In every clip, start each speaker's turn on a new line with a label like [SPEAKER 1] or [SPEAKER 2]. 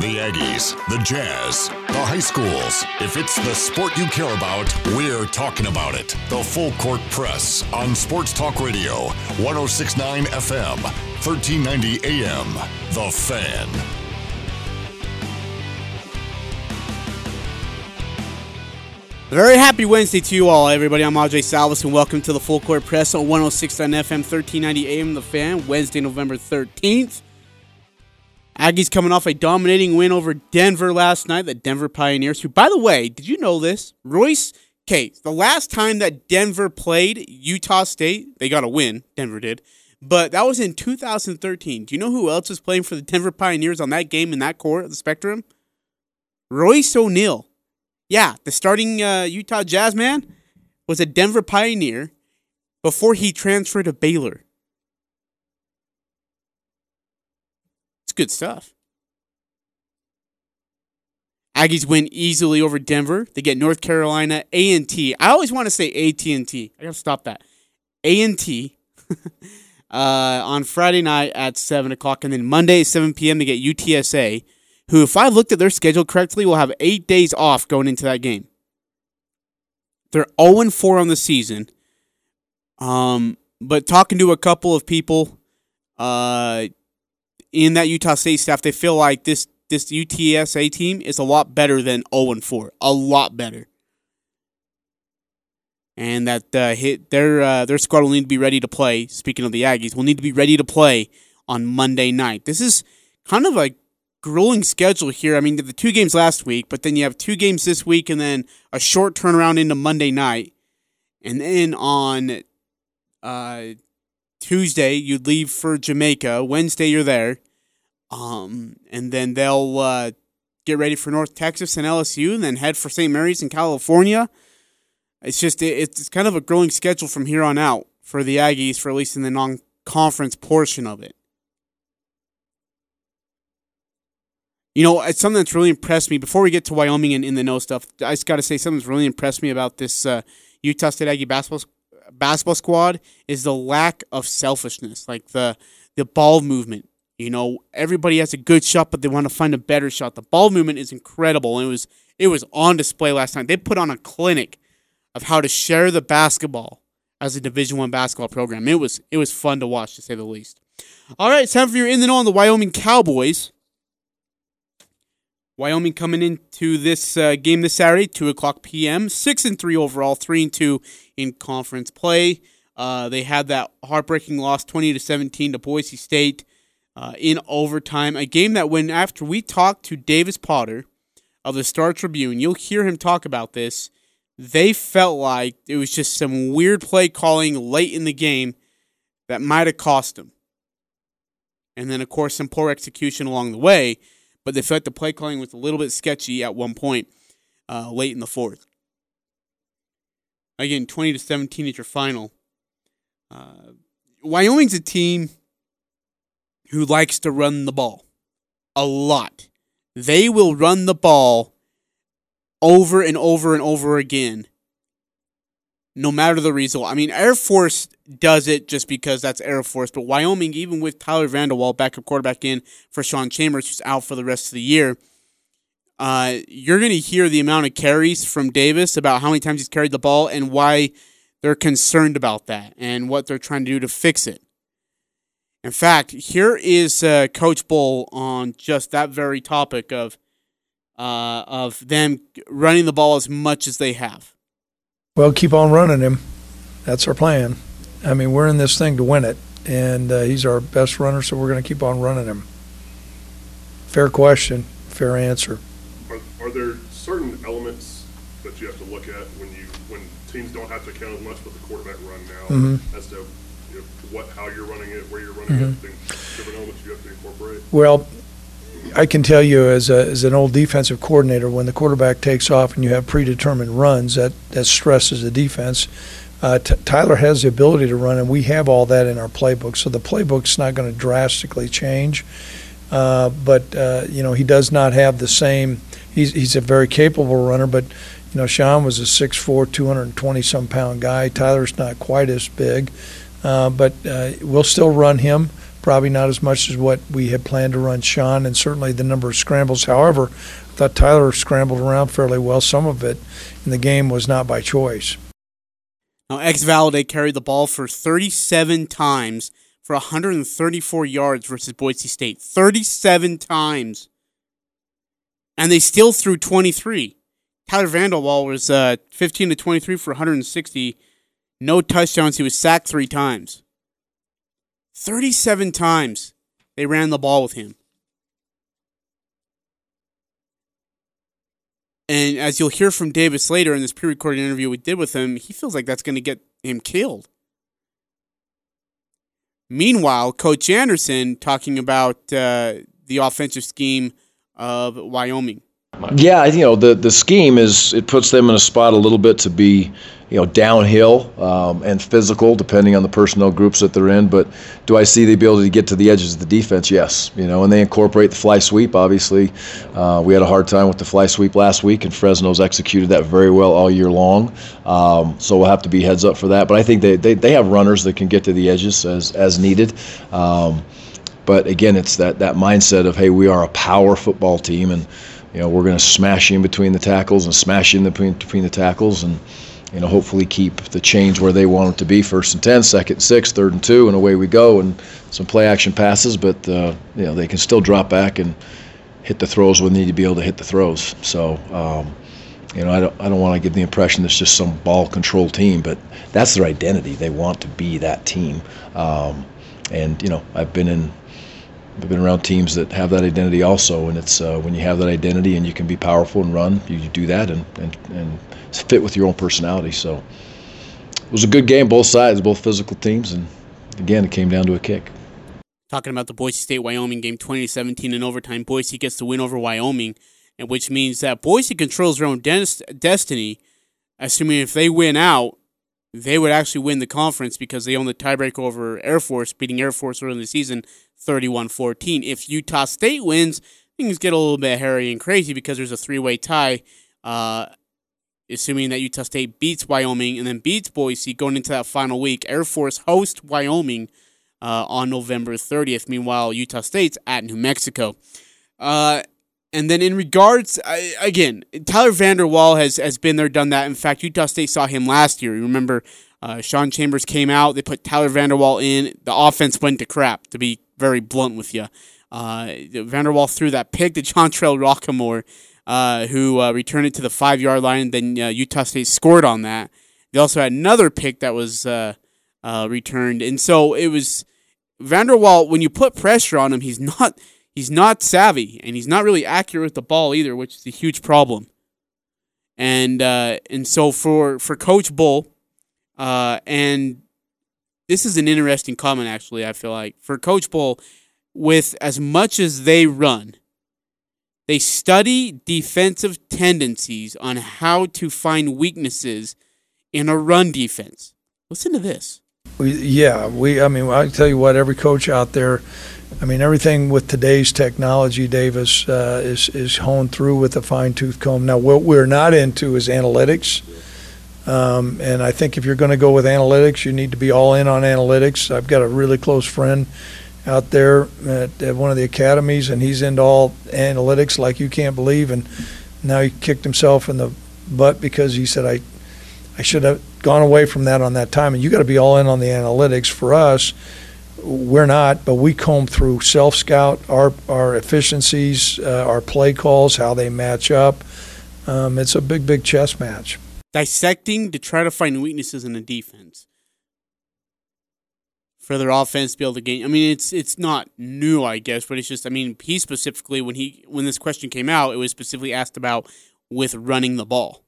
[SPEAKER 1] The Aggies, the Jazz, the high schools. If it's the sport you care about, we're talking about it. The Full Court Press on Sports Talk Radio, 1069 FM, 1390 AM. The Fan.
[SPEAKER 2] Very happy Wednesday to you all, everybody. I'm Ajay Salvesen, and welcome to the Full Court Press on 106.9 FM, 1390 AM. The Fan, Wednesday, November 13th. Aggies coming off a dominating win over Denver last night, the Denver Pioneers, who, by the way, did you know this? Royce, okay, the last time that Denver played Utah State, they got a win, Denver did, but that was in 2013. Do you know who else was playing for the Denver Pioneers on that game in that court of the Spectrum? Royce O'Neale. Yeah, the starting uh, Utah Jazz man was a Denver Pioneer before he transferred to Baylor. Good stuff. Aggies win easily over Denver. They get North Carolina A and T. I always want to say AT and T. I gotta stop that. A and T uh, on Friday night at seven o'clock, and then Monday at seven p.m. they get UTSA who, if I looked at their schedule correctly, will have eight days off going into that game. They're 0 4 on the season. Um, but talking to a couple of people uh, in that Utah State staff, they feel like this this UTSA team is a lot better than 0 4. A lot better. And that uh, hit their uh, their squad will need to be ready to play. Speaking of the Aggies, will need to be ready to play on Monday night. This is kind of a grueling schedule here. I mean, the two games last week, but then you have two games this week and then a short turnaround into Monday night. And then on uh, Tuesday, you'd leave for Jamaica. Wednesday, you're there. Um, and then they'll uh, get ready for North Texas and LSU, and then head for St. Mary's in California. It's just it's kind of a growing schedule from here on out for the Aggies, for at least in the non-conference portion of it. You know, it's something that's really impressed me. Before we get to Wyoming and in the know stuff, I just got to say something's really impressed me about this uh, Utah State Aggie basketball basketball squad is the lack of selfishness, like the the ball movement. You know, everybody has a good shot, but they want to find a better shot. The ball movement is incredible, it was it was on display last night. They put on a clinic of how to share the basketball as a Division One basketball program. It was it was fun to watch, to say the least. All right, time for your in the know on the Wyoming Cowboys. Wyoming coming into this uh, game this Saturday, two o'clock p.m. Six and three overall, three and two in conference play. Uh, they had that heartbreaking loss, twenty to seventeen, to Boise State uh, in overtime. A game that when after we talked to Davis Potter of the Star Tribune, you'll hear him talk about this. They felt like it was just some weird play calling late in the game that might have cost them, and then of course some poor execution along the way but they felt the play calling was a little bit sketchy at one point uh, late in the fourth. Again, 20 to 17 at your final. Uh, Wyoming's a team who likes to run the ball a lot. They will run the ball over and over and over again no matter the result. I mean, Air Force does it just because that's Air Force, but Wyoming, even with Tyler Vander Waal, backup quarterback in for Sean Chambers, who's out for the rest of the year, uh, you're going to hear the amount of carries from Davis about how many times he's carried the ball and why they're concerned about that and what they're trying to do to fix it. In fact, here is uh, Coach Bohl on just that very topic of uh, of them running the ball as much as they have.
[SPEAKER 3] Well, keep on running him. That's our plan. I mean, we're in this thing to win it, and uh, he's our best runner, so we're going to keep on running him. Fair question, fair answer.
[SPEAKER 4] Are, there certain elements that you have to look at when you when teams don't have to count as much with the quarterback run now
[SPEAKER 3] mm-hmm.
[SPEAKER 4] as to you know, what how you're running it, where you're running mm-hmm. it, different elements you have to incorporate?
[SPEAKER 3] Well, I can tell you as, a, as an old defensive coordinator, when the quarterback takes off and you have predetermined runs, that, that stresses the defense. Uh, T- Tyler has the ability to run, and we have all that in our playbook. So the playbook's not going to drastically change. Uh, but uh, you know he does not have the same. He's he's a very capable runner, but you know Sean was a 6'4", 220 some pound guy. Tyler's not quite as big, uh, but uh, we'll still run him probably not as much as what we had planned to run Sean, and certainly the number of scrambles. However, I thought Tyler scrambled around fairly well. Some of it in the game was not by choice.
[SPEAKER 2] Now, X Valladay carried the ball for 37 times for 134 yards versus Boise State. 37 times. And they still threw 23. Tyler Vander Waal was uh, 15 to 23 for 160. No touchdowns. He was sacked three times. 37 times they ran the ball with him. And as you'll hear from Davis later in this pre recorded interview we did with him, he feels like that's going to get him killed. Meanwhile, Coach Andersen talking about uh, the offensive scheme of Wyoming.
[SPEAKER 5] Yeah, you know the the scheme is it puts them in a spot a little bit to be, you know, downhill um, and physical depending on the personnel groups that they're in. But do I see the ability to get to the edges of the defense? Yes, you know, and they incorporate the fly sweep. Obviously, uh, we had a hard time with the fly sweep last week, and Fresno's executed that very well all year long. Um, so we'll have to be heads up for that. But I think they, they, they have runners that can get to the edges as as needed. Um, but again, it's that that mindset of hey, we are a power football team and you know, we're going to smash in between the tackles and smash in between between the tackles and you know hopefully keep the chains where they want it to be first and 10 second and 6 third and 2 and away we go and some play action passes. But uh, you know they can still drop back and hit the throws when they need to be able to hit the throws. So um, you know I don't, I don't want to give the impression it's just some ball control team but that's their identity. They want to be that team. Um, and you know I've been in I've been around teams that have that identity also, and it's uh, when you have that identity and you can be powerful and run, you, you do that and, and, and fit with your own personality. So it was a good game, both sides, both physical teams, and again, it came down to a kick.
[SPEAKER 2] Talking about the Boise State Wyoming game, 2017 in overtime, Boise gets the win over Wyoming, and which means that Boise controls their own destiny, assuming if they win out, they would actually win the conference because they own the tiebreaker over Air Force, beating Air Force early in the season 31 14. If Utah State wins, things get a little bit hairy and crazy because there's a three way tie, uh, assuming that Utah State beats Wyoming and then beats Boise going into that final week. Air Force hosts Wyoming uh, on November 30th. Meanwhile, Utah State's at New Mexico. Uh, and then in regards, I, again, Tyler Vander Waal has, has been there, done that. In fact, Utah State saw him last year. You remember uh, Sean Chambers came out, they put Tyler Vander Waal in. The offense went to crap, to be very blunt with you. Uh, Vander Waal threw that pick to Jontrell Rocquemore, uh, who uh, returned it to the five yard line. Then uh, Utah State scored on that. They also had another pick that was uh, uh, returned, and so it was Vander Waal. When you put pressure on him, he's not he's not savvy, and he's not really accurate with the ball either, which is a huge problem. And and so for for Coach Bohl, and this is an interesting comment, actually. I feel like for Coach Bohl, with as much as they run, they study defensive tendencies on how to find weaknesses in a run defense. Listen to this.
[SPEAKER 3] We, yeah, we. I mean, I tell you what, every coach out there. I mean, everything with today's technology, Davis, uh, is is honed through with a fine tooth comb. Now, what we're not into is analytics. Um, and I think if you're going to go with analytics, you need to be all in on analytics. I've got a really close friend out there at, at one of the academies, and he's into all analytics like you can't believe. And now he kicked himself in the butt because he said, I, I should have gone away from that on that time. And you got to be all in on the analytics. For us, we're not, but we comb through self scout our our efficiencies, uh, our play calls, how they match up. Um, it's a big, big chess match
[SPEAKER 2] dissecting to try to find weaknesses in the defense for their offense to be able to gain. I mean, it's it's not new, I guess, but it's just I mean, he specifically when he when this question came out, it was specifically asked about with running the ball.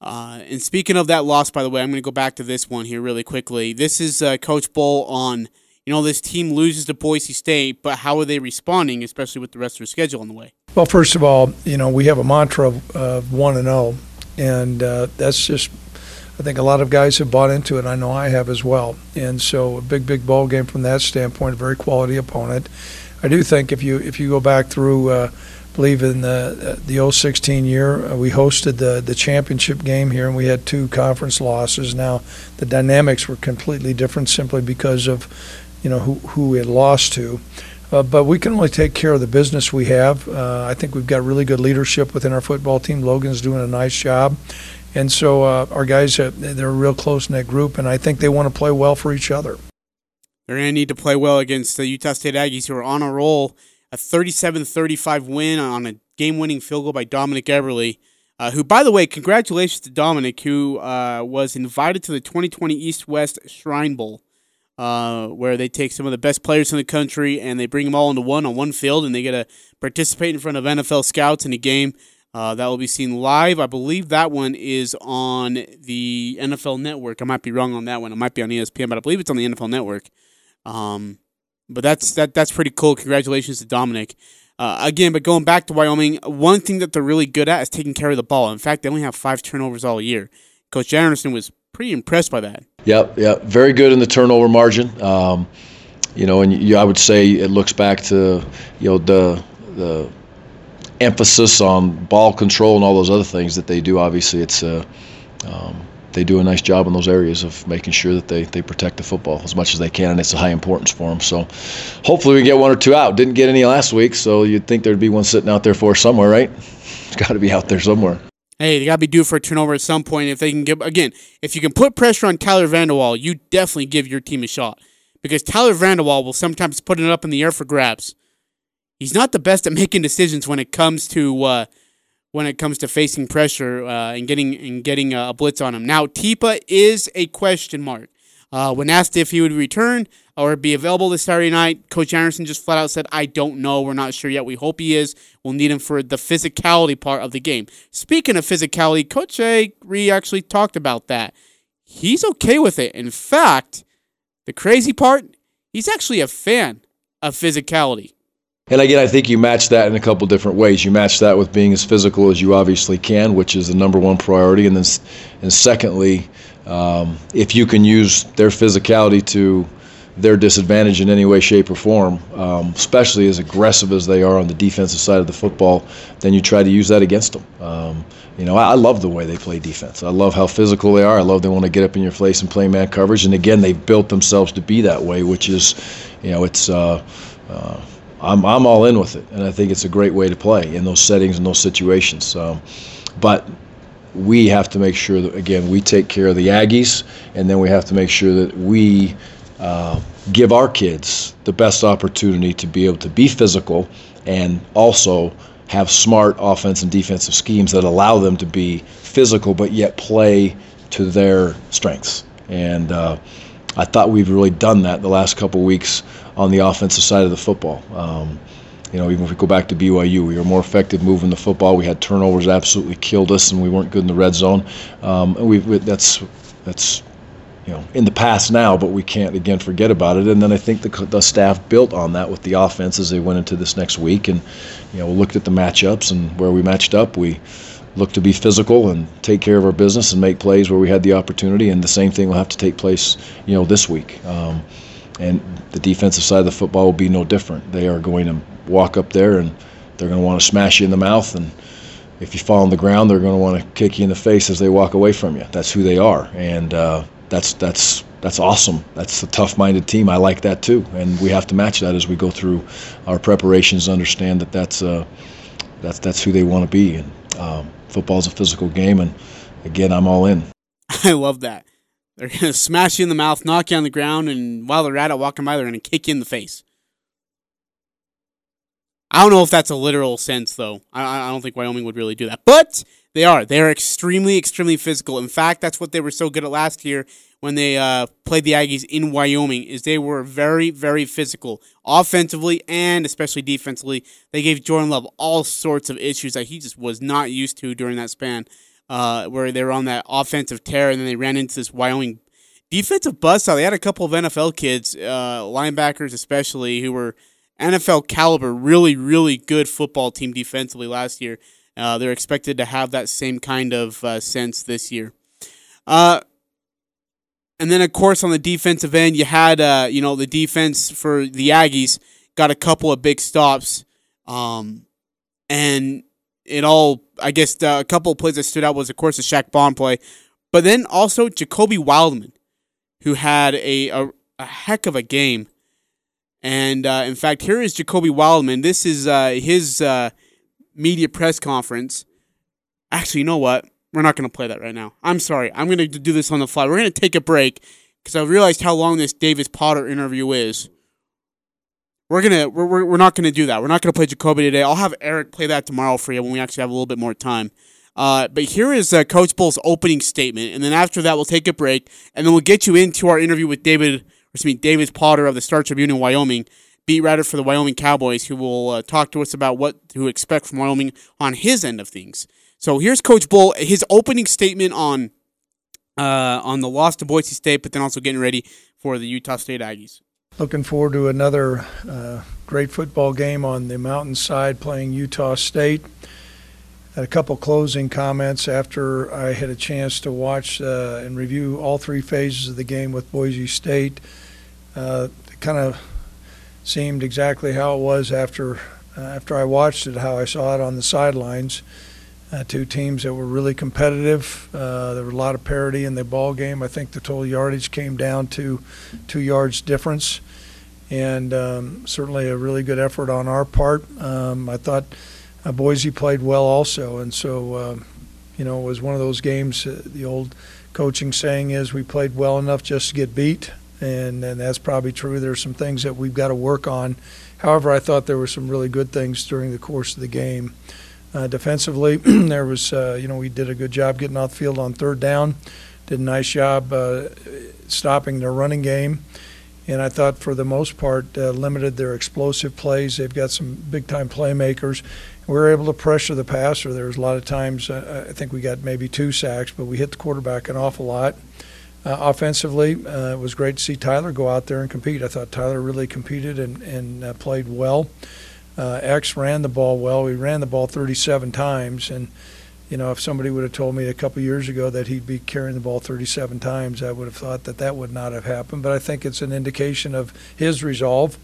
[SPEAKER 2] Uh, and speaking of that loss, by the way, I'm going to go back to this one here really quickly. This is uh, Coach Bohl on, you know, this team loses to Boise State, but how are they responding, especially with the rest of their schedule on the way?
[SPEAKER 3] Well, first of all, you know, we have a mantra of, one and zero, oh, and uh, that's just. I think a lot of guys have bought into it. I know I have as well. And so a big, big ball game from that standpoint. A very quality opponent. I do think if you if you go back through uh, believe in the the 016 year uh, we hosted the the championship game here and we had two conference losses. Now the dynamics were completely different simply because of you know who who we had lost to. Uh, but we can only take care of the business we have. Uh, I think we've got really good leadership within our football team. Logan's doing a nice job. And so uh, our guys, they're a real close knit group, and I think they want to play well for each other.
[SPEAKER 2] They're going to need to play well against the Utah State Aggies, who are on a roll. A 37 35 win on a game winning field goal by Dominik Eberle, uh, who, by the way, congratulations to Dominik, who uh, was invited to the 2020 East West Shrine Bowl uh, where they take some of the best players in the country and they bring them all into one on one field, and they get to participate in front of NFL scouts in a game uh, that will be seen live. I believe that one is on the NFL Network. I might be wrong on that one. It might be on ESPN, but I believe it's on the NFL Network. Um, but that's that that's pretty cool. Congratulations to Dominik. Uh, again, but going back to Wyoming, one thing that they're really good at is taking care of the ball. In fact, they only have five turnovers all year. Coach Andersen was pretty impressed by that.
[SPEAKER 5] Yep, yep. Very good in the turnover margin. Um, you know, and you, I would say it looks back to you know the the emphasis on ball control and all those other things that they do. Obviously, it's uh, um, they do a nice job in those areas of making sure that they, they protect the football as much as they can, and it's a high importance for them. So hopefully we get one or two out. Didn't get any last week, so you'd think there'd be one sitting out there for somewhere, right? It's got to be out there somewhere
[SPEAKER 2] hey, they got to be due for a turnover at some point. If they can give, again, if you can put pressure on Tyler Vander Waal, you definitely give your team a shot. Because Tyler Vander Waal will sometimes put it up in the air for grabs. He's not the best at making decisions when it comes to uh, when it comes to facing pressure uh, and getting and getting a blitz on him. Now, Tipa is a question mark. Uh, when asked if he would return or be available this Saturday night, Coach Andersen just flat out said, I don't know. We're not sure yet. We hope he is. We'll need him for the physicality part of the game. Speaking of physicality, Coach A. Ree actually talked about that. He's okay with it. In fact, the crazy part, he's actually a fan of physicality.
[SPEAKER 5] And again, I think you match that in a couple different ways. You match that with being as physical as you obviously can, which is the number one priority, and then, and secondly, um, if you can use their physicality to their disadvantage in any way, shape, or form, um, especially as aggressive as they are on the defensive side of the football, then you try to use that against them. Um, you know, I, I, love the way they play defense. I love how physical they are. I love they want to get up in your face and play man coverage. And again, they've built themselves to be that way, which is, you know, it's. Uh, uh, I'm, I'm all in with it, and I think it's a great way to play in those settings and those situations. Um, but we have to make sure that again we take care of the Aggies, and then we have to make sure that we uh, give our kids the best opportunity to be able to be physical and also have smart offense and defensive schemes that allow them to be physical but yet play to their strengths. And uh, I thought we've really done that the last couple weeks on the offensive side of the football. Um, you know, even if we go back to BYU, we were more effective moving the football. We had turnovers absolutely killed us, and we weren't good in the red zone. Um, and we that's that's you know in the past now, but we can't again forget about it. And then I think the, the staff built on that with the offense as they went into this next week, and you know looked at the matchups and where we matched up. We looked to be physical and take care of our business and make plays where we had the opportunity. And the same thing will have to take place, you know, this week. Um, and the defensive side of the football will be no different. They are going to walk up there and they're going to want to smash you in the mouth and if you fall on the ground they're going to want to kick you in the face as they walk away from you. That's who they are and uh, that's that's that's awesome. That's a tough-minded team. I like that too and we have to match that as we go through our preparations understand that that's uh, that's that's who they want to be and um, is a physical game and again i'm all in.
[SPEAKER 2] I love that. They're going to smash you in the mouth knock you on the ground and while they're at it walking by they're going to kick you in the face I don't know if that's a literal sense, though. I, I don't think Wyoming would really do that. But they are. They are extremely, extremely physical. In fact, that's what they were so good at last year when they uh, played the Aggies in Wyoming. Is they were very, very physical, offensively and especially defensively. They gave Jordan Love all sorts of issues that he just was not used to during that span, uh, where they were on that offensive tear, and then they ran into this Wyoming defensive bust. They had a couple of NFL kids, uh, linebackers especially, who were NFL caliber, really, really good football team defensively last year. Uh, they're expected to have that same kind of uh, sense this year. Uh, and then, of course, on the defensive end, you had, uh, you know, the defense for the Aggies got a couple of big stops. Um, and it all. I guess the, a couple of plays that stood out was, of course, the Shaq Bond play, but then also Jacoby Wildman, who had a a, a heck of a game. And uh, in fact, here is Jacoby Wildman. This is uh, his uh, media press conference. Actually, you know what? We're not going to play that right now. I'm sorry. I'm going to do this on the fly. We're going to take a break because I realized how long this Davis Potter interview is. We're gonna we're, we're, we're not gonna do that. We're not gonna play Jacoby today. I'll have Eric play that tomorrow for you when we actually have a little bit more time. Uh, but here is uh, Coach Bohl's opening statement, and then after that we'll take a break, and then we'll get you into our interview with David, excuse me, Davis Potter of the Star Tribune in Wyoming, beat writer for the Wyoming Cowboys, who will uh, talk to us about what to expect from Wyoming on his end of things. So here's Coach Bohl, his opening statement on uh, on the loss to Boise State, but then also getting ready for the Utah State Aggies.
[SPEAKER 3] Looking forward to another uh, great football game on the mountainside playing Utah State. Had a couple closing comments after I had a chance to watch uh, and review all three phases of the game with Boise State. Uh, it kind of seemed exactly how it was after uh, after I watched it, how I saw it on the sidelines. Uh, two teams that were really competitive. Uh, there was a lot of parity in the ball game. I think the total yardage came down to two yards difference, and um, certainly a really good effort on our part. Um, I thought uh, Boise played well also, and so um, you know it was one of those games. Uh, the old coaching saying is we played well enough just to get beat, and and that's probably true. There's some things that we've got to work on. However, I thought there were some really good things during the course of the game. Uh, defensively, there was, uh, you know, we did a good job getting off the field on third down. Did a nice job uh, stopping their running game. And I thought for the most part, uh, limited their explosive plays. They've got some big time playmakers. We were able to pressure the passer. There was a lot of times, uh, I think we got maybe two sacks, but we hit the quarterback an awful lot. Uh, offensively, it was great to see Tyler go out there and compete. I thought Tyler really competed and, and played well. Uh, X ran the ball well. We ran the ball 37 times, and you know, if somebody would have told me a couple years ago that he'd be carrying the ball 37 times, I would have thought that that would not have happened. But I think it's an indication of his resolve.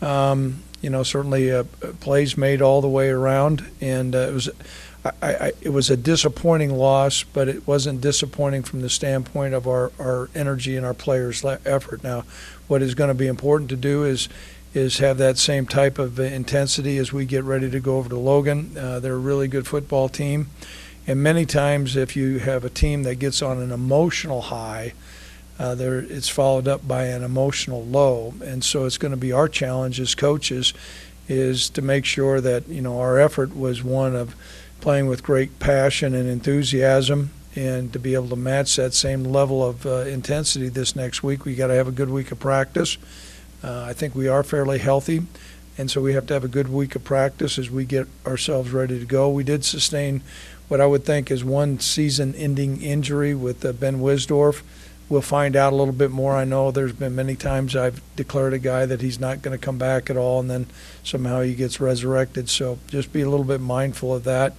[SPEAKER 3] Um, you know, certainly uh, plays made all the way around, and uh, it was. I, I, it was a disappointing loss, but it wasn't disappointing from the standpoint of our, our energy and our players' effort. Now, what is going to be important to do is is have that same type of intensity as we get ready to go over to Logan. Uh, they're a really good football team. And many times, if you have a team that gets on an emotional high, uh, there it's followed up by an emotional low. And so it's going to be our challenge as coaches is to make sure that you know our effort was one of playing with great passion and enthusiasm and to be able to match that same level of uh, intensity this next week we got to have a good week of practice uh, I think we are fairly healthy, and so we have to have a good week of practice as we get ourselves ready to go. We did sustain what I would think is one season-ending injury with uh, Ben Wisdorf. We'll find out a little bit more. I know there's been many times I've declared a guy that he's not going to come back at all, and then somehow he gets resurrected. So just be a little bit mindful of that.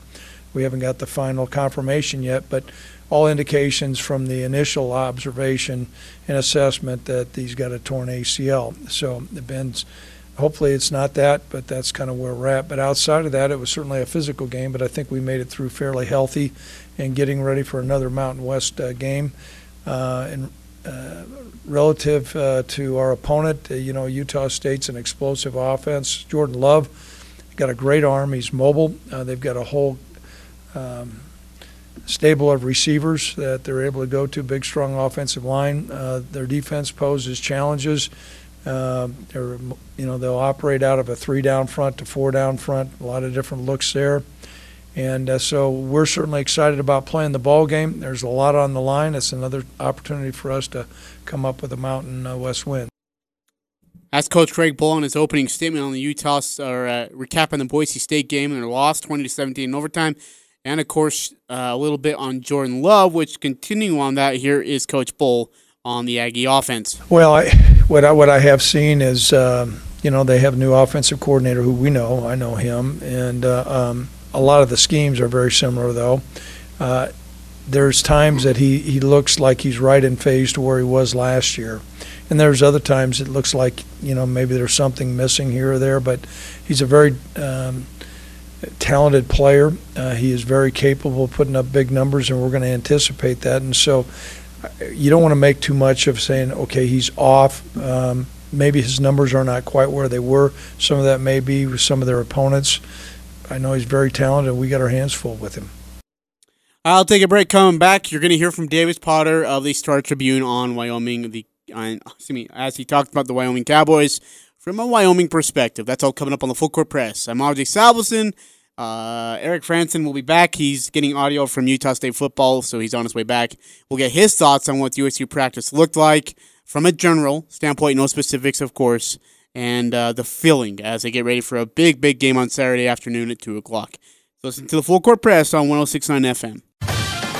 [SPEAKER 3] We haven't got the final confirmation yet, but all indications from the initial observation and assessment that he's got a torn ACL. So Ben's hopefully it's not that, but that's kind of where we're at. But outside of that, it was certainly a physical game, but I think we made it through fairly healthy and getting ready for another Mountain West uh, game. Uh, and uh, relative uh, to our opponent, uh, you know, Utah State's an explosive offense. Jordan Love got a great arm. He's mobile. Uh, they've got a whole um, stable of receivers that they're able to go to, big, strong offensive line. Uh, their defense poses challenges. Uh, they're, you know, they'll operate out of a three down front to four down front. A lot of different looks there, and uh, so we're certainly excited about playing the ball game. There's a lot on the line. It's another opportunity for us to come up with a Mountain uh, West win.
[SPEAKER 2] As Coach Craig Bohl in his opening statement on the Utah, or uh, recapping the Boise State game and their loss, 20 to 17 in overtime and of course uh, a little bit on Jordan Love. Which continuing on that, here is Coach Bohl on the Aggie offense.
[SPEAKER 3] Well, I, what I what I have seen is um, you know they have a new offensive coordinator who we know. I know him, and uh, um, a lot of the schemes are very similar though. Uh, there's times that he, he looks like he's right in phase to where he was last year. And there's other times it looks like, you know, maybe there's something missing here or there, but he's a very um, talented player. Uh, he is very capable of putting up big numbers, and we're going to anticipate that. And so, uh, you don't want to make too much of saying, okay, he's off. Um, maybe his numbers are not quite where they were. Some of that may be with some of their opponents. I know he's very talented. We got our hands full with him.
[SPEAKER 2] I'll take a break. Coming back, you're going to hear from Davis Potter of the Star Tribune on Wyoming. The on, excuse me, as he talked about the Wyoming Cowboys from a Wyoming perspective. That's all coming up on the Full Court Press. I'm Ajay Salvesen. Uh, Eric Frandsen will be back. He's getting audio from Utah State football, so he's on his way back. We'll get his thoughts on what USU practice looked like from a general standpoint, no specifics, of course, and uh, the feeling as they get ready for a big, big game on Saturday afternoon at 2 o'clock. Listen to the Full Court Press on 1069 FM.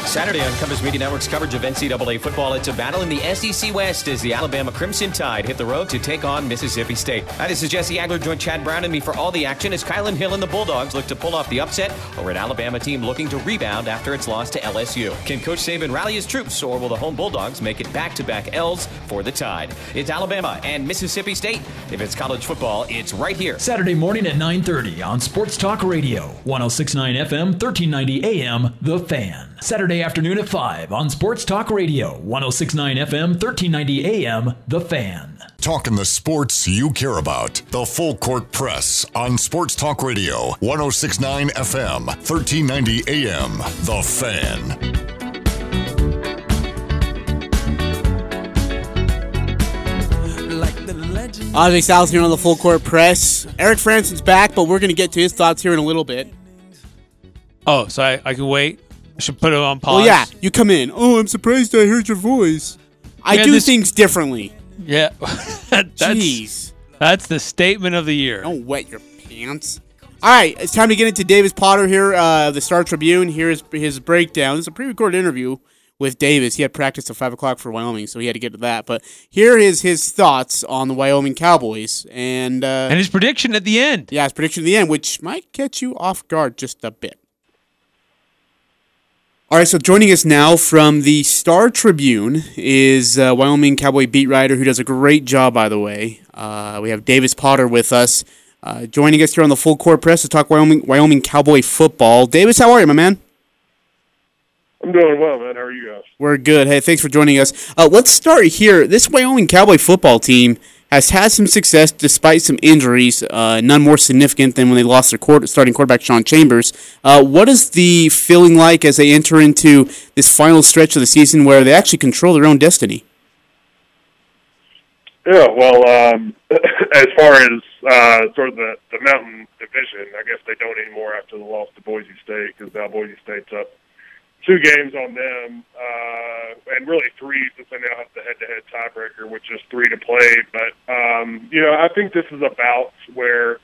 [SPEAKER 6] Saturday on Compass Media Network's coverage of NCAA football, it's a battle in the SEC West as the Alabama Crimson Tide hit the road to take on Mississippi State. Hi, this is Jesse Agler, join Chad Brown and me for all the action as Kylan Hill and the Bulldogs look to pull off the upset over an Alabama team looking to rebound after its loss to LSU. Can Coach Saban rally his troops, or will the home Bulldogs make it back-to-back L's for the Tide? It's Alabama and Mississippi State. If it's college football, it's right here.
[SPEAKER 7] Saturday morning at 9.30 on Sports Talk Radio, 1069 FM, 1390 AM, The Fan. Saturday afternoon at 5 on Sports Talk Radio, 1069 FM, 1390 AM, The Fan.
[SPEAKER 1] Talking the sports you care about. The Full Court Press on Sports Talk Radio, 1069 FM, 1390 AM, The Fan.
[SPEAKER 2] Andre Sal's here on the Full Court Press. Eric Frandsen's back, but we're going to get to his thoughts here in a little bit.
[SPEAKER 8] Oh, so I, I can wait? I should put it on pause?
[SPEAKER 2] Well, yeah, you come in. Oh, I'm surprised I heard your voice. I
[SPEAKER 8] Yeah,
[SPEAKER 2] do
[SPEAKER 8] this-
[SPEAKER 2] things differently.
[SPEAKER 8] Yeah. that's,
[SPEAKER 2] Jeez.
[SPEAKER 8] that's the statement of the year.
[SPEAKER 2] Don't wet your pants. All right, it's time to get into Davis Potter here, uh, the Star Tribune. Here's his breakdown. It's a pre-recorded interview with Davis. He had practice at five o'clock for Wyoming, so he had to get to that. But here is his thoughts on the Wyoming Cowboys, and, uh,
[SPEAKER 8] And his prediction at the end.
[SPEAKER 2] yeah, his prediction at the end, which might catch you off guard just a bit. All right, so joining us now from the Star Tribune is uh, Wyoming Cowboy beat writer who does a great job, by the way. Uh, we have Davis Potter with us, uh, joining us here on the Full Court Press to talk Wyoming Wyoming Cowboy football. Davis, how are you, my man?
[SPEAKER 4] I'm doing well, man. How are you guys?
[SPEAKER 2] We're good. Hey, thanks for joining us. Uh, let's start here. This Wyoming Cowboy football team has had some success despite some injuries, uh, none more significant than when they lost their court, starting quarterback Sean Chambers. Uh, what is the feeling like as they enter into this final stretch of the season where they actually control their own destiny?
[SPEAKER 4] Yeah, well, um, as far as uh, sort of the, the Mountain Division, I guess they don't anymore after the loss to Boise State because now Boise State's up two games on them, uh, and really three since they now have the head-to-head tiebreaker, which is three to play. But um, you know, I think this is about where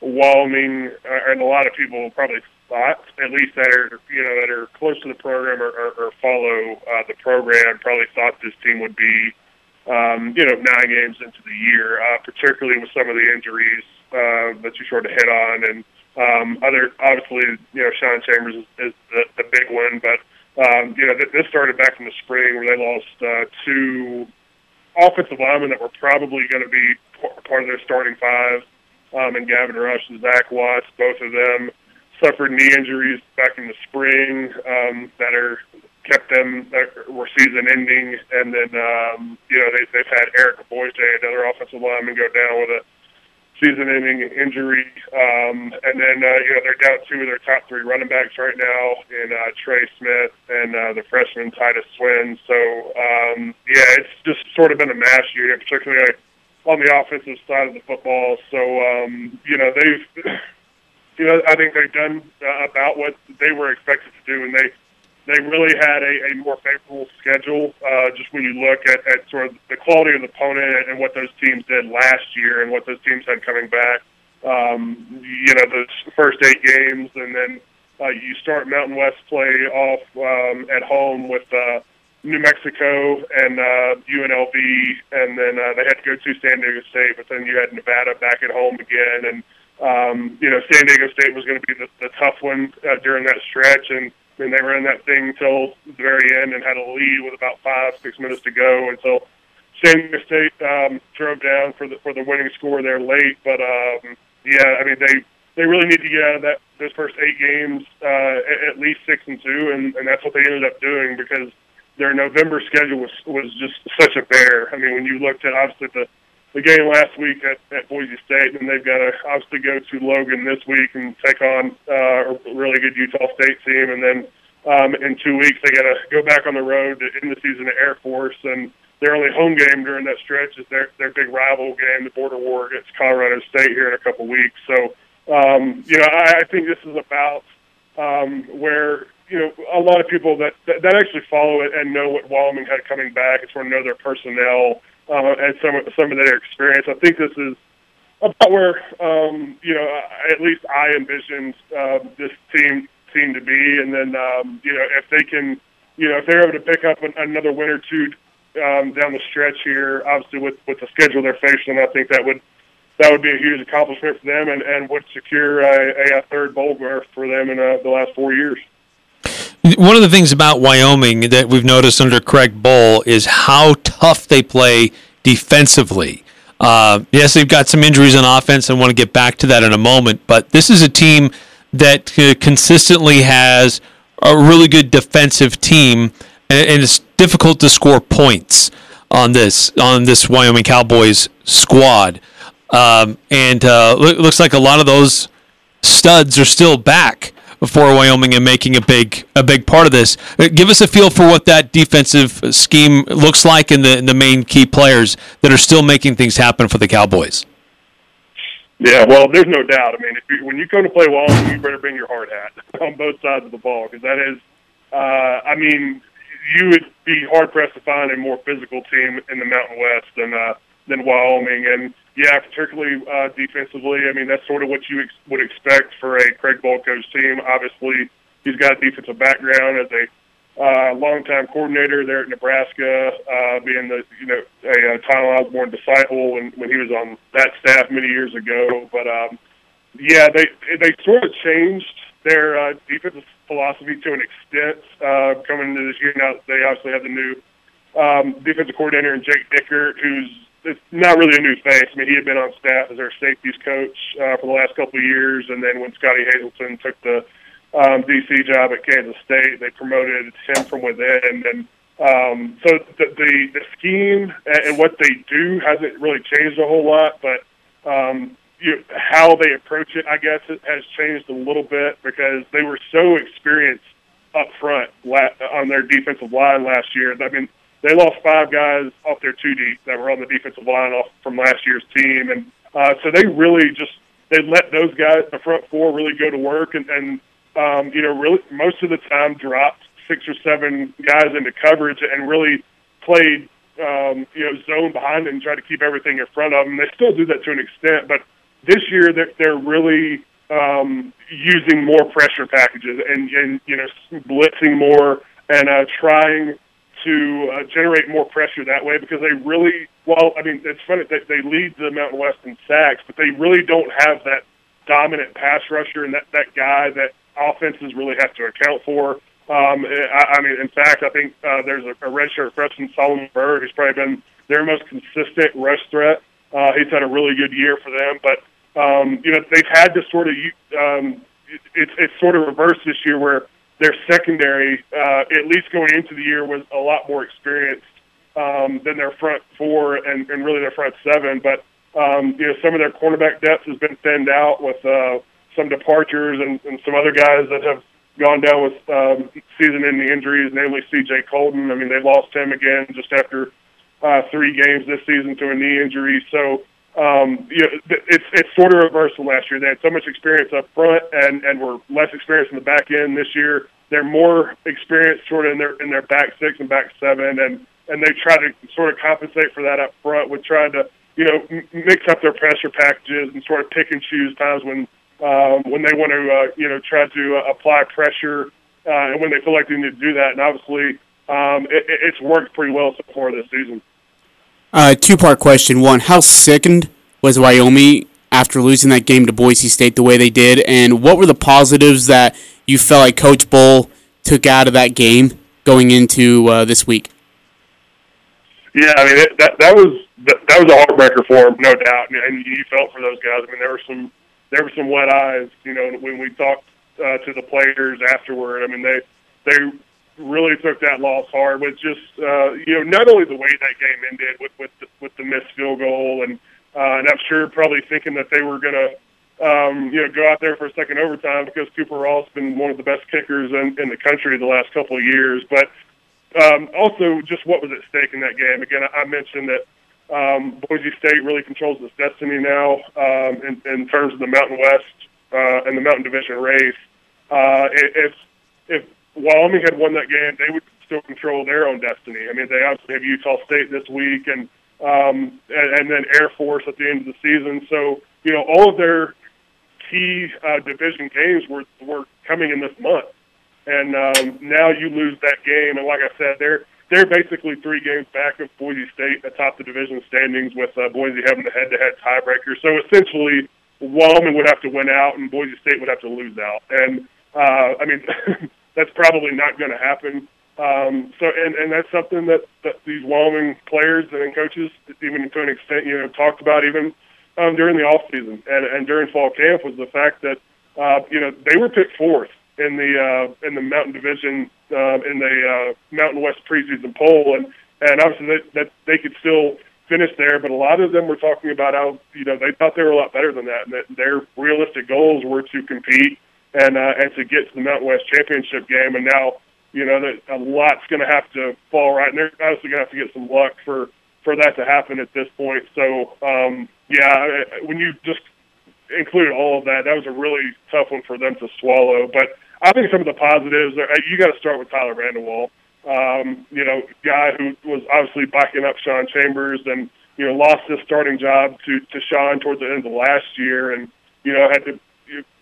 [SPEAKER 4] Wyoming uh, and a lot of people probably thought, at least that are you know that are close to the program or, or, or follow uh, the program, probably thought this team would be um, you know, nine games into the year, uh, particularly with some of the injuries uh, that you sort of hit on, and um, other obviously, you know, Sean Chambers is, is the, the big one, but um, you know, th- this started back in the spring where they lost uh, two offensive linemen that were probably going to be p- part of their starting five, um, and Gavin Rush and Zach Watts, both of them suffered knee injuries back in the spring um, that are kept them that were season ending, and then um, you know they, they've had Eric Boise, another offensive lineman, go down with a season-ending injury, um, and then uh, you know they're down two of their top three running backs right now in uh, Trey Smith and uh, the freshman Titus Swen. So um, yeah, it's just sort of been a mash year, particularly on the offensive side of the football. So um, you know they've. You know, I think they've done uh, about what they were expected to do, and they they really had a, a more favorable schedule. Uh, just when you look at, at sort of the quality of the opponent and what those teams did last year and what those teams had coming back. Um, you know, the first eight games, and then uh, you start Mountain West play off um, at home with uh, New Mexico and uh, UNLV, and then uh, they had to go to San Diego State, but then you had Nevada back at home again, and um, you know San Diego State was going to be the, the tough one uh, during that stretch, and and they ran that thing till the very end and had a lead with about five, six minutes to go until San Diego State um, drove down for the for the winning score there late. But um, yeah, I mean they they really need to get out of that those first eight games uh, at, at least six and two, and, and that's what they ended up doing because their November schedule was was just such a bear. I mean, when you looked at obviously the the game last week at, at Boise State, and they've got to obviously go to Logan this week and take on uh, a really good Utah State team, and then um, in two weeks they got to go back on the road to end the season at Air Force, and their only home game during that stretch is their their big rival game, the border war against Colorado State here in a couple weeks. So, um, you know, I, I think this is about um, where you know a lot of people that, that actually follow it and know what Wyoming had coming back. And sort of know their personnel uh, and some some of their experience. I think this is about where um, you know at least I envisioned uh, this team team to be, and then um, you know if they can, you know if they're able to pick up an, another win or two um, down the stretch here, obviously with with the schedule they're facing, I think that would that would be a huge accomplishment for them, and, and would secure a, a third bowl berth for them in uh, the last four years.
[SPEAKER 8] One of the things about Wyoming that we've noticed under Craig Bohl is how tough they play defensively. Uh, yes, they've got some injuries on offense, and want to get back to that in a moment. But this is a team that uh, consistently has a really good defensive team, and, and it's difficult to score points on this on this Wyoming Cowboys squad. Um, and uh, looks like a lot of those studs are still back for Wyoming and making a big a big part of this. Uh, give us a feel for what that defensive scheme looks like and the the main key players that are still making things happen for the Cowboys.
[SPEAKER 4] Yeah, well, there's no doubt. I mean, if you, when you come to play Wyoming, you better bring your hard hat on both sides of the ball because that is, uh, I mean, you would be hard pressed to find a more physical team in the Mountain West than uh, than Wyoming. And yeah, particularly uh, defensively. I mean, that's sort of what you ex- would expect for a Craig Bohl coach team. Obviously, he's got a defensive background as a uh, longtime coordinator there at Nebraska, uh, being the you know a, a Tyler Osborne disciple when when he was on that staff many years ago. But um, yeah, they they sort of changed their uh, defensive philosophy to an extent uh, coming into this year. Now they obviously have the new um, defensive coordinator in Jake Dickert, who's it's not really a new face. I mean, he had been on staff as our safeties coach uh, for the last couple of years, and then when Scottie Hazelton took the um, DC job at Kansas State, they promoted him from within. And um, so the, the the scheme and what they do hasn't really changed a whole lot, but um, you, how they approach it, I guess, it has changed a little bit because they were so experienced up front on their defensive line last year. I mean, they lost five guys off their two deep that were on the defensive line off from last year's team, and uh, so they really just they let those guys, the front four, really go to work, and, and um, you know, really most of the time dropped six or seven guys into coverage and really played um, you know zone behind it and try to keep everything in front of them. They still do that to an extent, but this year they're, they're really um, using more pressure packages and, and you know blitzing more and uh, trying to uh, generate more pressure that way because they really, well, I mean, it's funny that they lead the Mountain West in sacks, but they really don't have that dominant pass rusher and that, that guy that offenses really have to account for. Um, I, I mean, in fact, I think uh, there's a, a redshirt freshman, Solomon Byrd, who's probably been their most consistent rush threat. Uh, he's had a really good year for them, but um, you know they've had to sort of um, it, it's it's sort of reversed this year where their secondary, uh, at least going into the year, was a lot more experienced um, than their front four and, and really their front seven. But um, you know, some of their cornerback depth has been thinned out with uh, some departures and, and some other guys that have gone down with um, season-ending injuries, namely C.J. Coldon. I mean, they lost him again just after uh, three games this season to a knee injury. So um, you know, it's it's sort of reversed from last year. They had so much experience up front and and were less experienced in the back end this year. They're more experienced sort of in their in their back six and back seven, and and they try to sort of compensate for that up front with trying to you know m- mix up their pressure packages and sort of pick and choose times when um, when they want to uh, you know try to uh, apply pressure uh, and when they feel like they need to do that. And obviously, um, it, it's worked pretty well so far this season.
[SPEAKER 2] Uh, two part question. One, how sickened was Wyoming after losing that game to Boise State the way they did? And what were the positives that you felt like Coach Bohl took out of that game going into uh, this week?
[SPEAKER 4] Yeah, I mean that that was that, that was a heartbreaker for him, no doubt, and you felt for those guys. I mean, there were some there were some wet eyes. You know, when we talked uh, to the players afterward, I mean, they they really took that loss hard with just uh, you know not only the way that game ended with with the, with the missed field goal and uh, and I'm sure probably thinking that they were to um, you know go out there for a second overtime because Cooper Rothe has been one of the best kickers in, in the country the last couple of years, but um, also just what was at stake in that game. Again, I, I mentioned that um, Boise State really controls its destiny now um, in, in terms of the Mountain West uh, and the Mountain Division race. Uh, if if Wyoming had won that game, they would still control their own destiny. I mean, they obviously have Utah State this week, and um, and, and then Air Force at the end of the season. So you know, all of their key uh, division games were were coming in this month, and um, now you lose that game, and like I said, they're they're basically three games back of Boise State atop the division standings, with uh, Boise having the head-to-head tiebreaker. So essentially, Wyoming would have to win out, and Boise State would have to lose out. And uh, I mean, that's probably not going to happen. Um, so, and, and that's something that, that these Wyoming players and coaches, even to an extent, you know, talked about even um, during the off season and, and during fall camp was the fact that uh, you know they were picked fourth in the uh, in the Mountain Division uh, in the uh, Mountain West preseason poll, and and obviously that, that they could still finish there. But a lot of them were talking about how you know they thought they were a lot better than that, and that their realistic goals were to compete and uh, and to get to the Mountain West championship game. And now you know that a lot's going to have to fall right, and they're obviously going to have to get some luck for for that to happen at this point. So um, yeah, when you just included all of that, that was a really tough one for them to swallow. But I think some of the positives, are, you got to start with Tyler Vander Waal. Um, you know, guy who was obviously backing up Sean Chambers and, you know, lost his starting job to, to Sean towards the end of last year and, you know, had to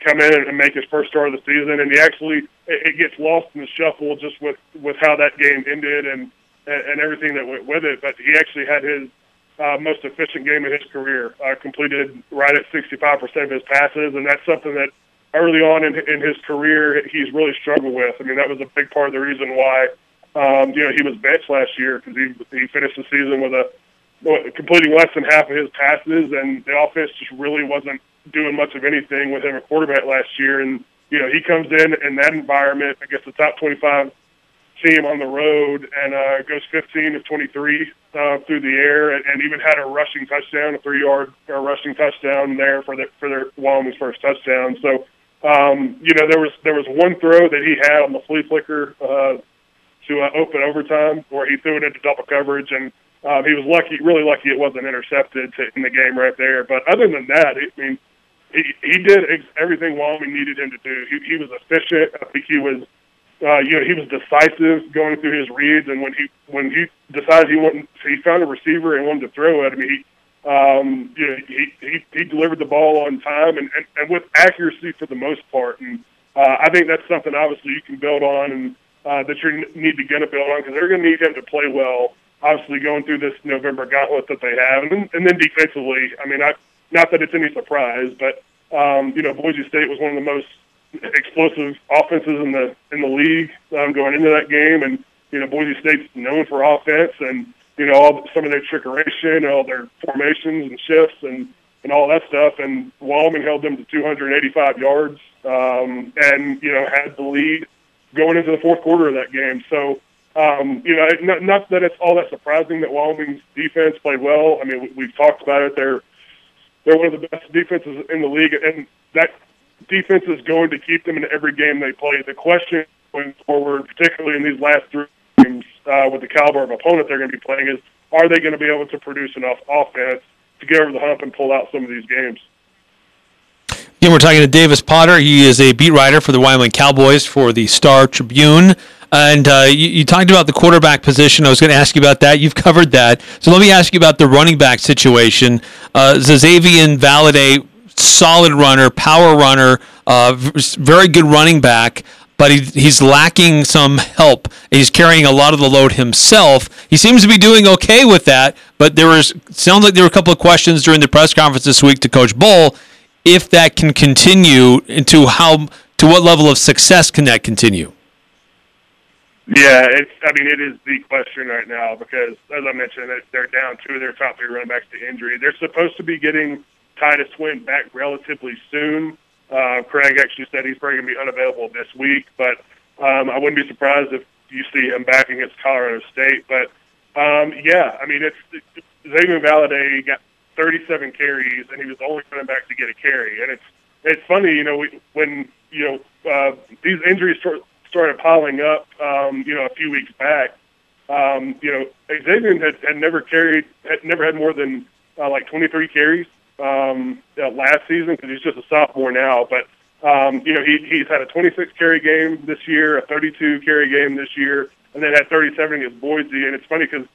[SPEAKER 4] come in and make his first start of the season. And he actually, it, it gets lost in the shuffle just with, with how that game ended and, and, everything that went with it. But he actually had his uh, most efficient game of his career, uh, completed right at 65% of his passes. And that's something that early on in, in his career he's really struggled with. I mean, that was a big part of the reason why um, you know he was benched last year because he he finished the season with a completing less than half of his passes, and the offense just really wasn't doing much of anything with him at quarterback last year. And you know he comes in in that environment against the top 25 team on the road and uh, goes 15 of 23 uh, through the air, and, and even had a rushing touchdown, a three-yard uh, rushing touchdown there for the for their Wyoming's first touchdown. So um, you know, there was there was one throw that he had on the flea flicker uh, to uh, open overtime where he threw it into double coverage, and um, he was lucky, really lucky, it wasn't intercepted to, in the game right there. But other than that, I mean, he he did ex- everything Wyoming needed him to do. He, he was efficient. I think he was. Uh, you know, he was decisive going through his reads, and when he when he decided he wanted, he found a receiver and wanted to throw. I mean, he um, you know, he, he, he delivered the ball on time and, and, and with accuracy for the most part. And uh, I think that's something obviously you can build on and uh, that you need to get to build on because they're going to need him to play well. Obviously, going through this November gauntlet that they have, and and then defensively, I mean, I, not that it's any surprise, but um, you know, Boise State was one of the most explosive offenses in the in the league um, going into that game, and you know, Boise State's known for offense, and you know, all some of their trickeration, all their formations and shifts and and all that stuff. And Wyoming held them to 285 yards, um, and you know had the lead going into the fourth quarter of that game. So. Um, you know, not, not that it's all that surprising that Wyoming's defense played well. I mean, we've talked about it. They're they're one of the best defenses in the league, and that defense is going to keep them in every game they play. The question going forward, particularly in these last three games, uh, with the caliber of opponent they're going to be playing is are they going to be able to produce enough offense to get over the hump and pull out some of these games?
[SPEAKER 8] Again, we're talking to Davis Potter. He is a beat writer for the Wyoming Cowboys for the Star Tribune. And uh, you, you, talked about the quarterback position. I was going to ask you about that. You've covered that. So let me ask you about the running back situation. Uh, Xazavian Valladay, solid runner, power runner, uh, very good running back but he, he's lacking some help. He's carrying a lot of the load himself. He seems to be doing okay with that, but there was sounds like there were a couple of questions during the press conference this week to Coach Bohl if that can continue into how to what level of success can that continue.
[SPEAKER 4] Yeah, it's. I mean, it is the question right now because, as I mentioned, they're down two of their top three running backs to injury. They're supposed to be getting Titus Swen back relatively soon. Uh, Craig actually said he's probably going to be unavailable this week, but um, I wouldn't be surprised if you see him back against Colorado State. But um, yeah, I mean, it's, it's Xavier Valladay got 37 carries, and he was only coming back to get a carry. And it's it's funny, you know, we, when you know uh, these injuries started piling up, um, you know, a few weeks back. Um, you know, Xavier had, had never carried, had never had more than uh, like 23 carries um, uh, last season because he's just a sophomore now. But um, you know, he, he's had a 26 carry game this year, a 32 carry game this year, and then had 37 against Boise. And it's funny because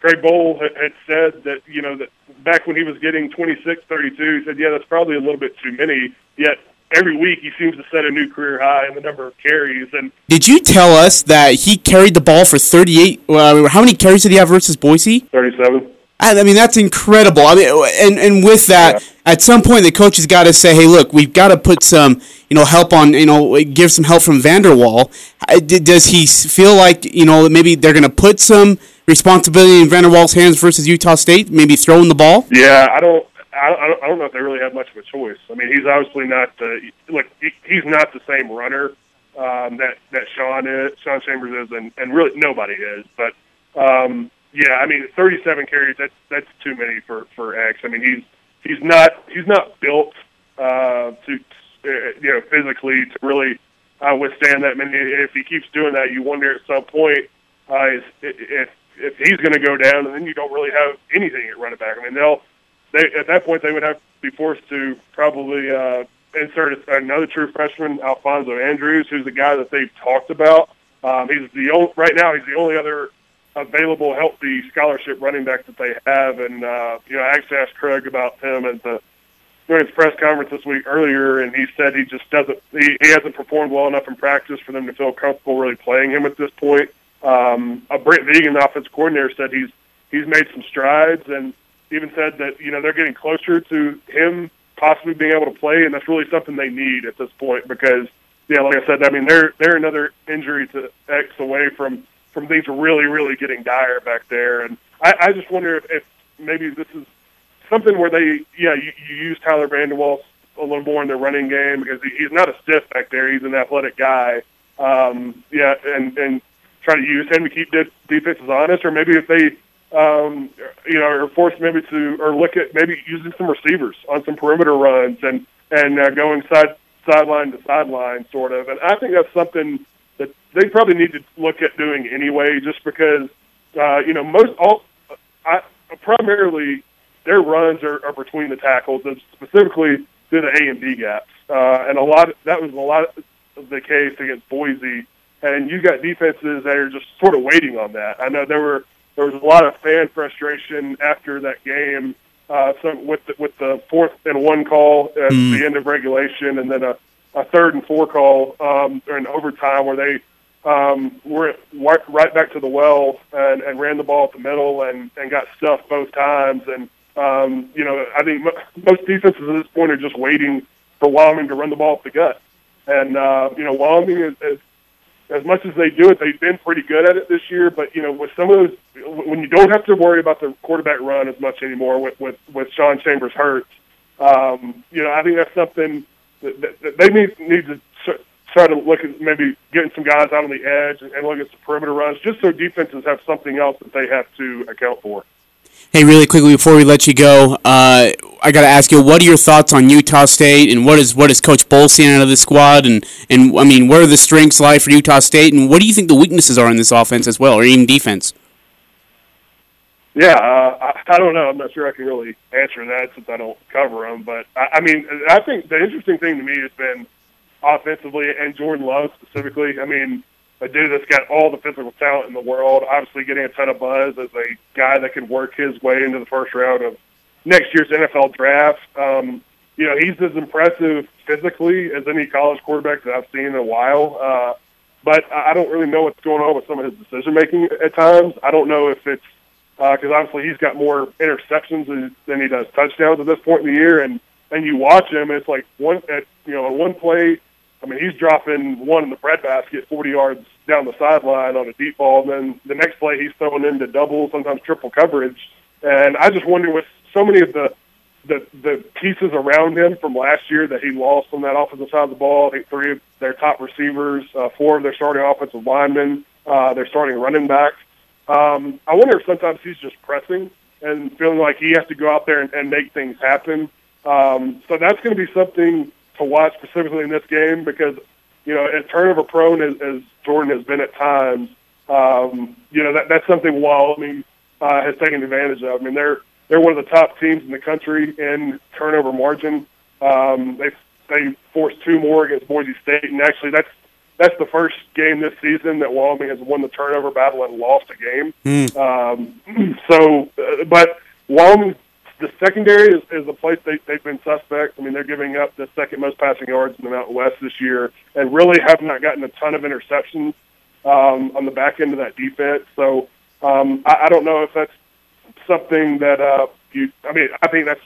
[SPEAKER 4] Craig Bohl had, had said that you know that back when he was getting 26, 32, he said, yeah, that's probably a little bit too many. Yet every week he seems to set a new career high in the number of carries. And
[SPEAKER 2] did you tell us that he carried the ball for 38? Uh, how many carries did he have versus Boise?
[SPEAKER 4] 37.
[SPEAKER 2] I mean, that's incredible. I mean, and and with that, yeah. at some point, the coach has got to say, "Hey, look, we've got to put some, you know, help on, you know, give some help from Vander Waal." Does he feel like, you know, maybe they're going to put some responsibility in Vander Waal's hands versus Utah State, maybe throwing the ball?
[SPEAKER 4] Yeah, I don't. I, I don't know if they really have much of a choice. I mean, he's obviously not. Uh, look, he, he's not the same runner um, that that Sean is, Sean Chambers is, and, and really nobody is. But um, yeah, I mean, 37 carries that's that's too many for for X. I mean, he's he's not he's not built uh, to uh, you know physically to really uh, withstand that. Mean, if he keeps doing that, you wonder at some point uh, if if he's going to go down, and then you don't really have anything at running back. I mean, they'll they at that point they would have to be forced to probably uh, insert another true freshman, Alfonso Andrews, who's the guy that they've talked about. Um, he's the only, right now he's the only other available healthy scholarship running back that they have, and uh, you know I actually asked Craig about him at the during his press conference this week earlier, and he said he just doesn't he, he hasn't performed well enough in practice for them to feel comfortable really playing him at this point. Um, uh, Brent Vigen, the offensive coordinator, said he's he's made some strides, and even said that you know they're getting closer to him possibly being able to play, and that's really something they need at this point because yeah, like I said, I mean they're they're another injury to X away from from things really really getting dire back there, and I, I just wonder if, if maybe this is something where they yeah you, you use Tyler Vander Waal a little more in their running game because he, he's not a stiff back there, he's an athletic guy. Um, yeah, and and try to use him to keep de- defenses honest, or maybe if they um, you know, or forced maybe to, or look at maybe using some receivers on some perimeter runs and and uh, going side sideline to sideline, sort of. And I think that's something that they probably need to look at doing anyway, just because uh, you know most all, I primarily their runs are, are between the tackles, and specifically through the A and B gaps. Uh, and a lot of, that was a lot of the case against Boise. And you got defenses that are just sort of waiting on that. I know there were there was a lot of fan frustration after that game. Uh, some with the, with the fourth and one call at mm. the end of regulation, and then a, a third and four call um, during overtime where they um, were right back to the well and, and ran the ball at the middle and, and got stuffed both times. And um, you know, I think most defenses at this point are just waiting for Wyoming to run the ball up the gut. And uh, you know, Wyoming is, is as much as they do it, they've been pretty good at it this year. But you know, with some of those, when you don't have to worry about the quarterback run as much anymore, with with, with Sean Chambers hurt, um, you know, I think that's something that, that, that they need need to try to look at maybe getting some guys out on the edge and, and look at some perimeter runs, just so defenses have something else that they have to account for.
[SPEAKER 2] Hey, really quickly before we let you go, uh, I got to ask you, what are your thoughts on Utah State, and what is what is Coach Bohl seeing out of the squad, and and I mean, where are the strengths lie for Utah State, and what do you think the weaknesses are in this offense as well, or even defense?
[SPEAKER 4] Yeah, uh, I, I don't know. I'm not sure I can really answer that since I don't cover them. But I, I mean, I think the interesting thing to me has been offensively and Jordan Love specifically. I mean, a dude that's got all the physical talent in the world, obviously getting a ton of buzz as a guy that can work his way into the first round of next year's NFL draft. Um, you know, he's as impressive physically as any college quarterback that I've seen in a while. Uh, but I don't really know what's going on with some of his decision making at times. I don't know if it's because uh, obviously he's got more interceptions than he does touchdowns at this point in the year, and and you watch him, it's like one at you know one play I mean, he's dropping one in the breadbasket 40 yards down the sideline on a deep ball. And then the next play, he's throwing into double, sometimes triple coverage. And I just wonder with so many of the the the pieces around him from last year that he lost on that offensive side of the ball. I think three of their top receivers, uh, four of their starting offensive linemen, uh, their starting running backs. Um, I wonder if sometimes he's just pressing and feeling like he has to go out there and, and make things happen. Um, so that's going to be something to watch specifically in this game because you know, as turnover prone as, as Jordan has been at times, um, you know that that's something Wyoming uh, has taken advantage of. I mean, they're they're one of the top teams in the country in turnover margin. Um, they they forced two more against Boise State, and actually that's that's the first game this season that Wyoming has won the turnover battle and lost a game.
[SPEAKER 2] Mm.
[SPEAKER 4] Um, so, uh, but Wyoming, the secondary is, is a place they, they've been suspect. I mean, they're giving up the second most passing yards in the Mountain West this year, and really have not gotten a ton of interceptions um, on the back end of that defense. So, um, I, I don't know if that's something that uh, you. I mean, I think that's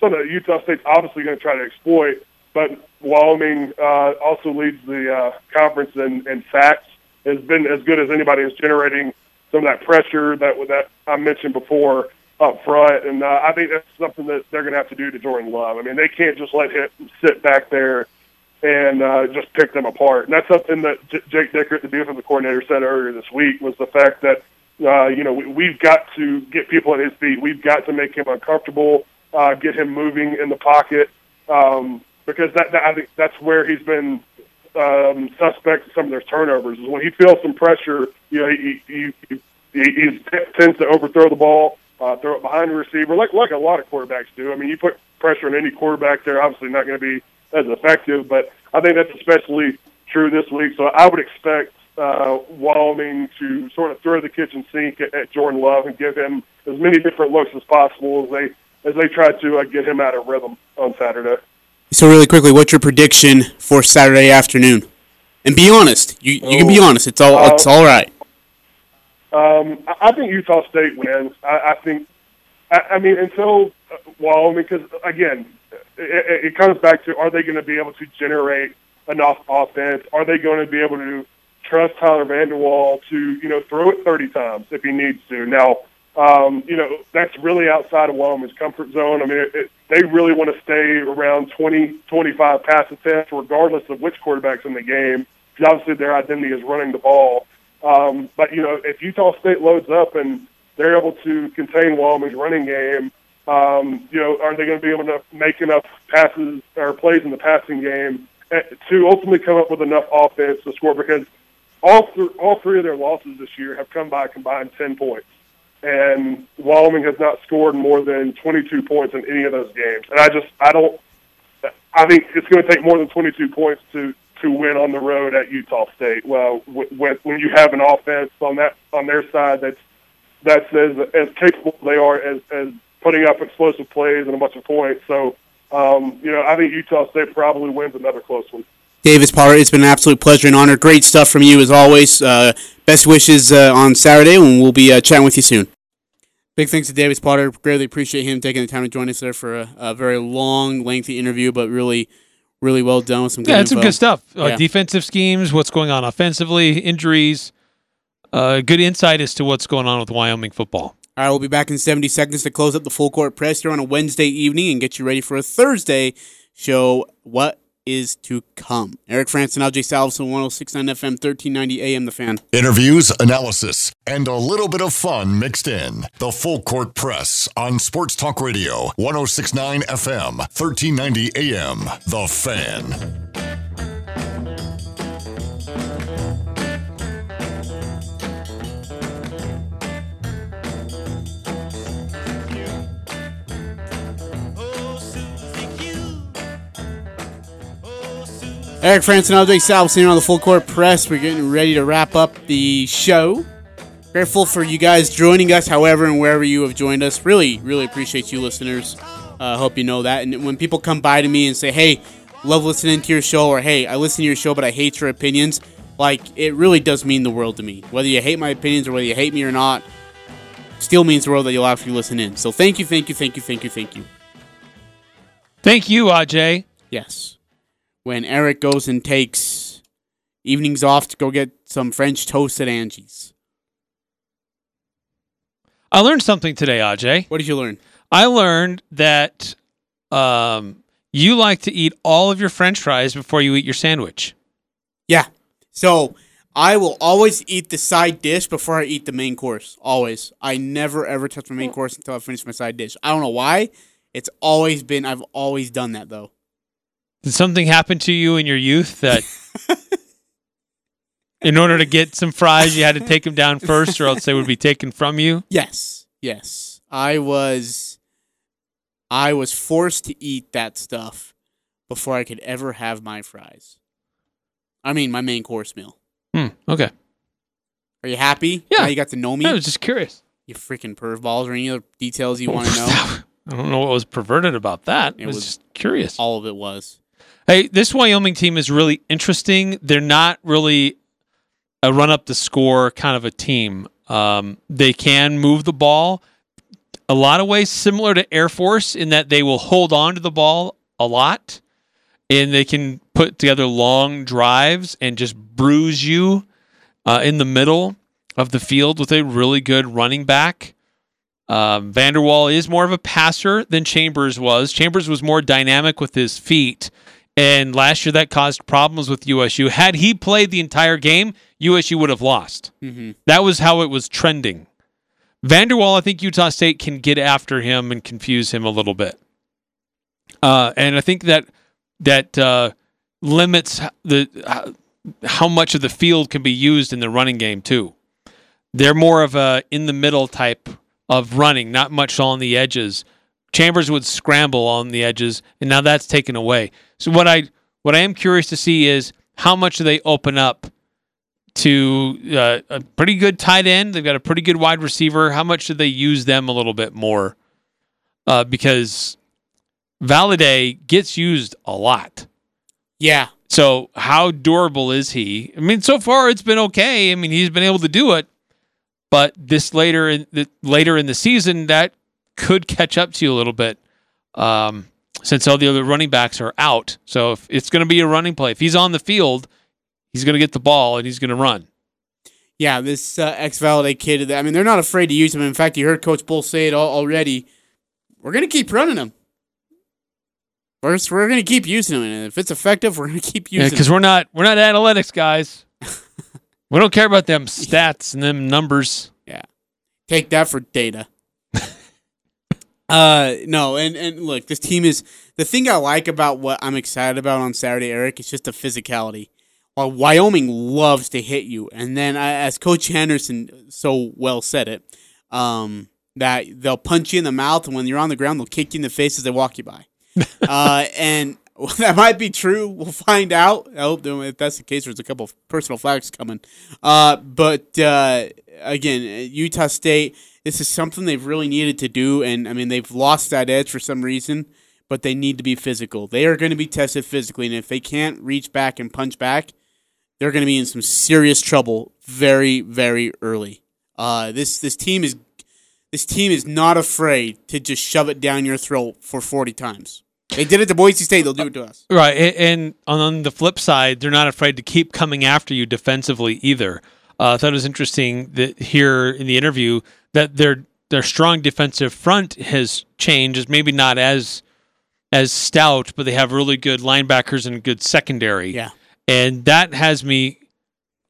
[SPEAKER 4] something that Utah State's obviously going to try to exploit. But Wyoming uh, also leads the uh, conference in, in sacks. Has been as good as anybody is generating some of that pressure that that I mentioned before up front, and uh, I think that's something that they're going to have to do to Jordan Love. I mean, they can't just let him sit back there and uh, just pick them apart. And that's something that J- Jake Dickert, the defensive coordinator, said earlier this week was the fact that uh, you know we, we've got to get people at his feet. We've got to make him uncomfortable, uh, get him moving in the pocket, um, because that, that I think that's where he's been um, suspect some of their turnovers. Is when he feels some pressure, you know, he he, he, he, he tends to overthrow the ball, uh, throw it behind the receiver, like like a lot of quarterbacks do. I mean, you put pressure on any quarterback, they're obviously not going to be as effective. But I think that's especially true this week. So I would expect uh, Wyoming to sort of throw the kitchen sink at, at Jordan Love and give him as many different looks as possible as they as they try to uh, get him out of rhythm on Saturday.
[SPEAKER 2] So really quickly, what's your prediction for Saturday afternoon? And be honest. You you can be
[SPEAKER 4] Oh,
[SPEAKER 2] honest. It's all
[SPEAKER 4] uh,
[SPEAKER 2] it's all right.
[SPEAKER 4] Um, I think Utah State wins. I, I think. I, I mean, until uh, Wyoming, because again, it, it comes back to: Are they going to be able to generate enough offense? Are they going to be able to trust Tyler Vander Waal to you know throw it 30 times if he needs to? Now, um, you know that's really outside of Wyoming's comfort zone. I mean, it, it, they really want to stay around 20, 25 pass attempts, regardless of which quarterback's in the game. Obviously, their identity is running the ball. Um, but you know, if Utah State loads up and they're able to contain Wyoming's running game, um, you know, are they going to be able to make enough passes or plays in the passing game eh, to ultimately come up with enough offense to score? Because all th- all three of their losses this year have come by a combined ten points, and Wyoming has not scored more than 22 points in any of those games. And I just I don't I think it's going to take more than 22 points to to win on the road at Utah State. Well, when, when you have an offense on that on their side that's that's as as capable they are as as putting up explosive plays and a bunch of points. So, um, you know, I think Utah State probably wins another close one.
[SPEAKER 2] Davis Potter, it's been an absolute pleasure and honor. Great stuff from you as always. Uh, best wishes uh, on Saturday, and we'll be uh, chatting with you soon. Big thanks to Davis Potter. Greatly appreciate him taking the time to join us there for a, a very long, lengthy interview, but really, really well done with some good
[SPEAKER 8] Yeah, it's some good stuff. Uh,
[SPEAKER 2] Yeah.
[SPEAKER 8] Defensive schemes, what's going on offensively, injuries, uh, good insight as to what's going on with Wyoming football.
[SPEAKER 2] All right, we'll be back in 70 seconds to close up the full court press here on a Wednesday evening and get you ready for a Thursday show. What is to come? Eric Frandsen, Ajay Salvesen, 1069 FM, 1390 AM, The Fan.
[SPEAKER 1] Interviews, analysis, and a little bit of fun mixed in. The Full Court Press on Sports Talk Radio, 1069 FM, 1390 AM. The Fan.
[SPEAKER 2] Eric Frandsen, Ajay Salvesen here on the full court press. We're getting ready to wrap up the show. Grateful for you guys joining us, however, and wherever you have joined us. Really, really appreciate you listeners. I uh, hope you know that. And when people come by to me and say, hey, love listening to your show, or hey, I listen to your show, but I hate your opinions, like, it really does mean the world to me. Whether you hate my opinions or whether you hate me or not, still means the world that you'll actually listen in. So thank you, thank you, thank you, thank you, thank you.
[SPEAKER 8] Thank you, Ajay.
[SPEAKER 2] Yes. When Eric goes and takes evenings off to go get some French toast at Angie's.
[SPEAKER 8] I learned something today, Aj.
[SPEAKER 2] What did you learn?
[SPEAKER 8] I learned that um, you like to eat all of your French fries before you eat your sandwich.
[SPEAKER 2] Yeah. So I will always eat the side dish before I eat the main course. Always. I never ever touch my main course until I finish my side dish. I don't know why. It's always been. I've always done that though.
[SPEAKER 8] Did something happen to you in your youth that, in order to get some fries, you had to take them down first, or else they would be taken from you?
[SPEAKER 2] Yes. Yes. I was. I was forced to eat that stuff before I could ever have my fries. I mean, my main course meal.
[SPEAKER 8] Hmm. Okay.
[SPEAKER 2] Are you happy?
[SPEAKER 8] Yeah.
[SPEAKER 2] Now you got to know me.
[SPEAKER 8] I was just curious.
[SPEAKER 2] you freaking perv balls or any other details you want to know.
[SPEAKER 8] I don't know what was perverted about that.
[SPEAKER 2] It
[SPEAKER 8] I was,
[SPEAKER 2] was-
[SPEAKER 8] just curious.
[SPEAKER 2] All of it was.
[SPEAKER 8] Hey, this Wyoming team is really interesting. They're not really a run up the score kind of a team. Um, they can move the ball a lot of ways similar to Air Force in that they will hold on to the ball a lot and they can put together long drives and just bruise you uh, in the middle of the field with a really good running back. Um, Vander Waal is more of a passer than Chambers was. Chambers was more dynamic with his feet. And last year that caused problems with USU. Had he played the entire game, USU would have lost.
[SPEAKER 2] Mm-hmm.
[SPEAKER 8] That was how it was trending. Vander Waal, I think Utah State can get after him and confuse him a little bit. Uh, and I think that that uh, limits the uh, how much of the field can be used in the running game too. They're more of a in the middle type of running, not much on the edges. Chambers would scramble on the edges, and now that's taken away. So what I what I am curious to see is how much do they open up to uh, a pretty good tight end. They've got a pretty good wide receiver. How much do they use them a little bit more? Uh, because Valladay gets used a lot.
[SPEAKER 2] Yeah.
[SPEAKER 8] So how durable is he? I mean, so far it's been okay. I mean, he's been able to do it, but this later in the later in the season that could catch up to you a little bit. Um, since all the other running backs are out, so if it's going to be a running play, if he's on the field, he's going to get the ball and he's going to run.
[SPEAKER 2] Yeah, this uh, ex Valladay kid, I mean, they're not afraid to use him. In fact, you heard Coach Bohl say it al- already. We're going to keep running him. First, we're going to keep using him. And if it's effective, we're going to keep
[SPEAKER 8] Yeah,
[SPEAKER 2] using
[SPEAKER 8] because we're not we're not analytics guys. we don't care about them stats and them numbers.
[SPEAKER 2] Yeah, take that for data. Uh no, and and look, this team is the thing I like about what I'm excited about on Saturday, Eric, is just the physicality. While Wyoming loves to hit you, and then uh, as Coach Andersen so well said it, um, that they'll punch you in the mouth, and when you're on the ground, they'll kick you in the face as they walk you by. uh, and that might be true. We'll find out. I hope if that's the case, there's a couple of personal flags coming. Uh, but uh, again, Utah State, this is something they've really needed to do. And I mean, they've lost that edge for some reason, but they need to be physical. They are going to be tested physically. And if they can't reach back and punch back, they're going to be in some serious trouble very, very early. Uh, this this team is this team is not afraid to just shove it down your throat for 40 times. They did it to Boise State. They'll do it to us.
[SPEAKER 8] Right, and on the flip side, they're not afraid to keep coming after you defensively either. Uh, I thought it was interesting that here in the interview that their their strong defensive front has changed. Is maybe not as as stout, but they have really good linebackers and good secondary.
[SPEAKER 2] Yeah.
[SPEAKER 8] and that has me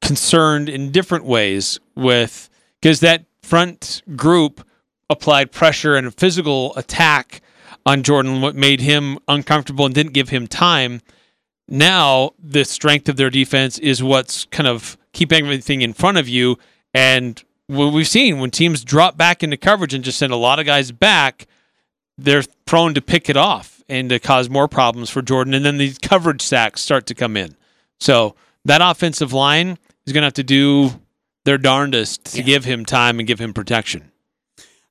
[SPEAKER 8] concerned in different ways with because that front group applied pressure and a physical attack on Jordan, what made him uncomfortable and didn't give him time. Now the strength of their defense is what's kind of keeping everything in front of you. And what we've seen when teams drop back into coverage and just send a lot of guys back, they're prone to pick it off and to cause more problems for Jordan. And then these coverage sacks start to come in. So that offensive line is going to have to do their darndest to
[SPEAKER 2] Yeah.
[SPEAKER 8] give him time and give him protection.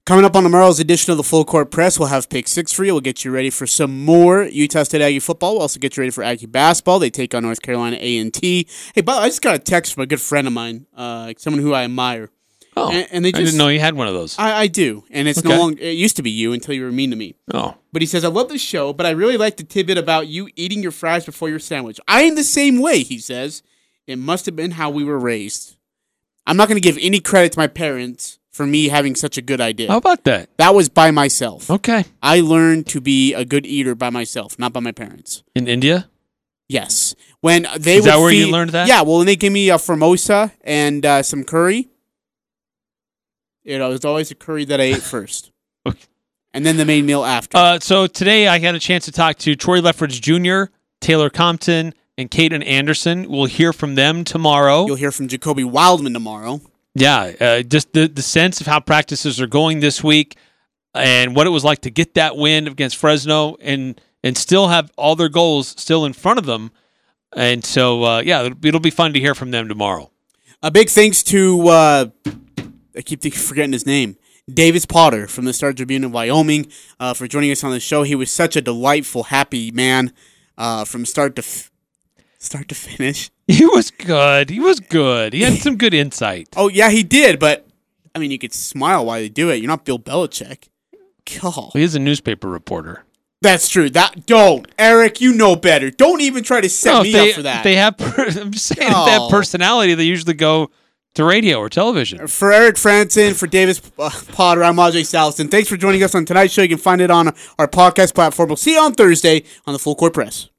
[SPEAKER 2] Coming up on tomorrow's edition of the Full Court Press, we'll have pick six for you. We'll get you ready for some more Utah State Aggie football. We'll also get you ready for Aggie basketball. They take on North Carolina A and T. Hey, by the way, I just got a text from a good friend of mine, uh, someone who I admire.
[SPEAKER 8] Oh,
[SPEAKER 2] And- and they
[SPEAKER 8] I
[SPEAKER 2] just-
[SPEAKER 8] didn't know you had one of those.
[SPEAKER 2] I, I do, and it's
[SPEAKER 8] Okay.
[SPEAKER 2] no longer. It used to be you until you were mean to me.
[SPEAKER 8] oh,
[SPEAKER 2] But he says, I love the show, but I really like the tidbit about you eating your fries before your sandwich. I am the same way, he says. It must have been how we were raised. I'm not going to give any credit to my parents for me having such a good idea.
[SPEAKER 8] How about that?
[SPEAKER 2] That was by myself.
[SPEAKER 8] Okay.
[SPEAKER 2] I learned to be a good eater by myself, not by my parents.
[SPEAKER 8] In India?
[SPEAKER 2] Yes. When they
[SPEAKER 8] Is that where you learned that?
[SPEAKER 2] Yeah. Well, when they give me a formosa and uh, some curry, you know, it was always a curry that I ate first,
[SPEAKER 8] Okay.
[SPEAKER 2] and then the main meal after.
[SPEAKER 8] Uh, so today I had a chance to talk to Troy Lefeged Jr., Taylor Compton, and Caden Anderson. We'll hear from them tomorrow.
[SPEAKER 2] You'll hear from Jacoby Wildman tomorrow.
[SPEAKER 8] Yeah, uh, just the the sense of how practices are going this week, and what it was like to get that win against Fresno, and and still have all their goals still in front of them. And so, uh, yeah, it'll, it'll be fun to hear from them tomorrow.
[SPEAKER 2] A big thanks to uh, I keep forgetting his name, Davis Potter from the Star Tribune of Wyoming, uh, for joining us on the show. He was such a delightful, happy man uh, from start to f- start to finish.
[SPEAKER 8] He was good. He was good. He had some good insight.
[SPEAKER 2] Oh yeah, he did. But I mean, you could smile while you do it. You're not Bill Belichick. God,
[SPEAKER 8] He is a newspaper reporter.
[SPEAKER 2] that's true. That don't, Eric. You know better. Don't even try to set
[SPEAKER 8] No,
[SPEAKER 2] me
[SPEAKER 8] they,
[SPEAKER 2] up for that.
[SPEAKER 8] they have, per- I'm just saying, if they have
[SPEAKER 2] Oh.
[SPEAKER 8] personality, they usually go to radio or television.
[SPEAKER 2] For Eric Frandsen, for Davis uh, Potter, I'm Ajay Salvesen. Thanks for joining us on tonight's show. You can find it on our podcast platform. We'll see you on Thursday on the Full Court Press.